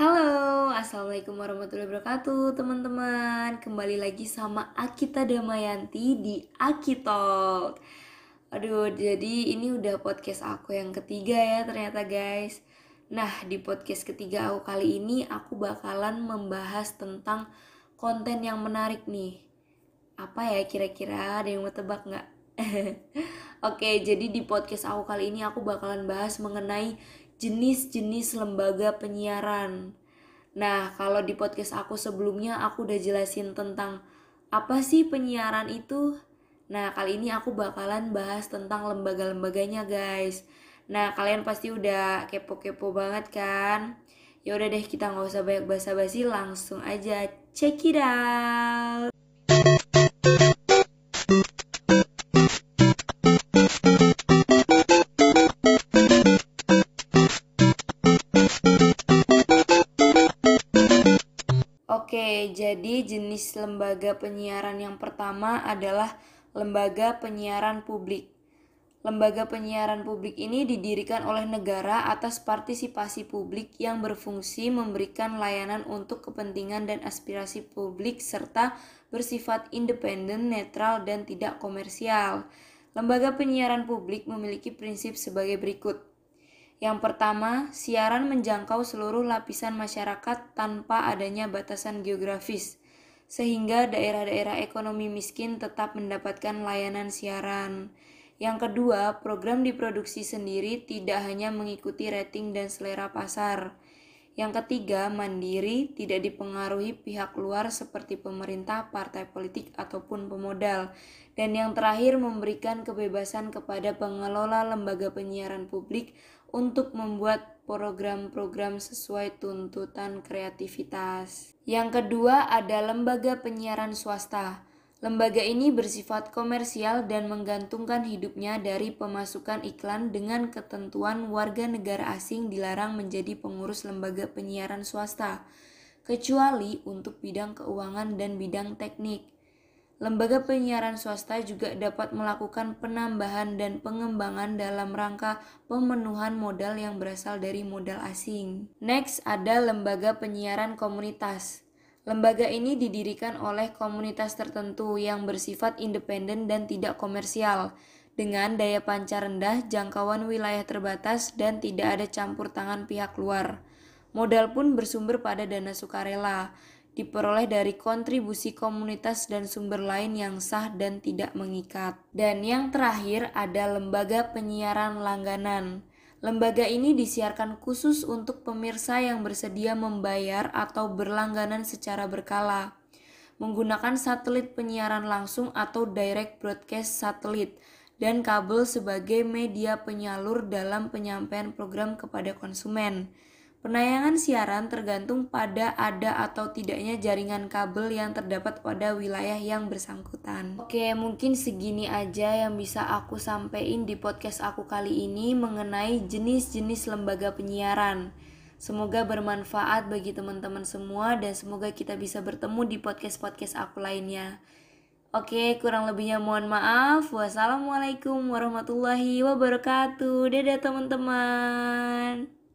Halo, Assalamualaikum warahmatullahi wabarakatuh teman-teman. Kembali lagi sama Akita Damayanti di Akitalk Aduh, jadi ini udah podcast aku yang ketiga ya ternyata guys. Nah, di podcast ketiga aku kali ini aku bakalan membahas tentang konten yang menarik nih. Apa ya kira-kira, ada yang mau tebak nggak? Oke, jadi di podcast aku kali ini aku bakalan bahas mengenai jenis-jenis lembaga penyiaran. Nah, kalau di podcast aku sebelumnya aku udah jelasin tentang apa sih penyiaran itu. Nah, kali ini aku bakalan bahas tentang lembaga-lembaganya, guys. Nah, kalian pasti udah kepo-kepo banget kan? Ya udah deh, kita nggak usah banyak basa-basi, langsung aja check it out. Jadi jenis lembaga penyiaran yang pertama adalah lembaga penyiaran publik. Lembaga penyiaran publik ini didirikan oleh negara atas partisipasi publik yang berfungsi memberikan layanan untuk kepentingan dan aspirasi publik serta bersifat independen, netral, dan tidak komersial. Lembaga penyiaran publik memiliki prinsip sebagai berikut. Yang pertama, siaran menjangkau seluruh lapisan masyarakat tanpa adanya batasan geografis, sehingga daerah-daerah ekonomi miskin tetap mendapatkan layanan siaran. Yang kedua, program diproduksi sendiri tidak hanya mengikuti rating dan selera pasar. Yang ketiga, mandiri, tidak dipengaruhi pihak luar seperti pemerintah, partai politik, ataupun pemodal. Dan yang terakhir, memberikan kebebasan kepada pengelola lembaga penyiaran publik untuk membuat program-program sesuai tuntutan kreativitas. Yang kedua ada lembaga penyiaran swasta. Lembaga ini bersifat komersial dan menggantungkan hidupnya dari pemasukan iklan dengan ketentuan warga negara asing dilarang menjadi pengurus lembaga penyiaran swasta, kecuali untuk bidang keuangan dan bidang teknik. Lembaga penyiaran swasta juga dapat melakukan penambahan dan pengembangan dalam rangka pemenuhan modal yang berasal dari modal asing. Next ada lembaga penyiaran komunitas. Lembaga ini didirikan oleh komunitas tertentu yang bersifat independen dan tidak komersial, dengan daya pancar rendah, jangkauan wilayah terbatas, dan tidak ada campur tangan pihak luar. Modal pun bersumber pada dana sukarela diperoleh dari kontribusi komunitas dan sumber lain yang sah dan tidak mengikat. Dan yang terakhir ada lembaga penyiaran langganan. Lembaga ini disiarkan khusus untuk pemirsa yang bersedia membayar atau berlangganan secara berkala menggunakan satelit penyiaran langsung atau direct broadcast satelit dan kabel sebagai media penyalur dalam penyampaian program kepada konsumen. Penayangan siaran tergantung pada ada atau tidaknya jaringan kabel yang terdapat pada wilayah yang bersangkutan. Oke, mungkin segini aja yang bisa aku sampaikan di podcast aku kali ini mengenai jenis-jenis lembaga penyiaran. Semoga bermanfaat bagi teman-teman semua dan semoga kita bisa bertemu di podcast-podcast aku lainnya. Oke, kurang lebihnya mohon maaf. Wassalamualaikum warahmatullahi wabarakatuh. Dadah teman-teman.